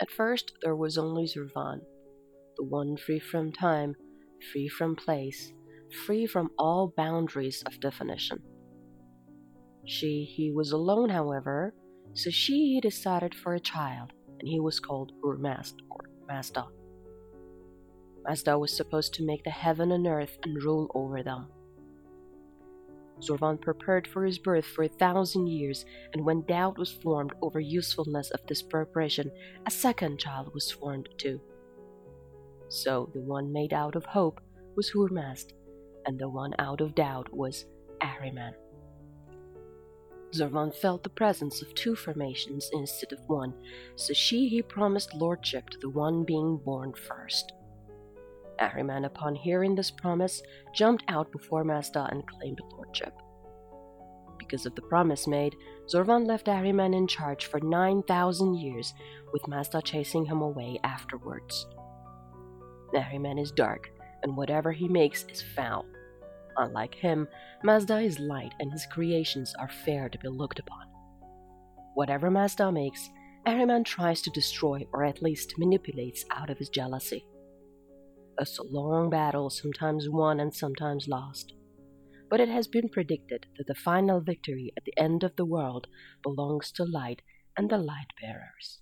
At first, there was only Zurvan, the one free from time, free from place, free from all boundaries of definition. She, he was alone, however, so she decided for a child, and he was called Hurmazd or Mazda. Mazda was supposed to make the heaven and earth and rule over them. Zurvan prepared for his birth for a thousand years, and when doubt was formed over usefulness of this preparation, a second child was formed too. So the one made out of hope was Hurmazd, and the one out of doubt was Ahriman. Zurvan felt the presence of two formations instead of one, so she he promised lordship to the one being born first. Ahriman, upon hearing this promise, jumped out before Mazda and claimed lordship. Because of the promise made, Zurvan left Ahriman in charge for 9,000 years, with Mazda chasing him away afterwards. Ahriman is dark, and whatever he makes is foul. Unlike him, Mazda is light and his creations are fair to be looked upon. Whatever Mazda makes, Ahriman tries to destroy or at least manipulates out of his jealousy. A long battle, sometimes won and sometimes lost. But it has been predicted that the final victory at the end of the world belongs to light and the light bearers.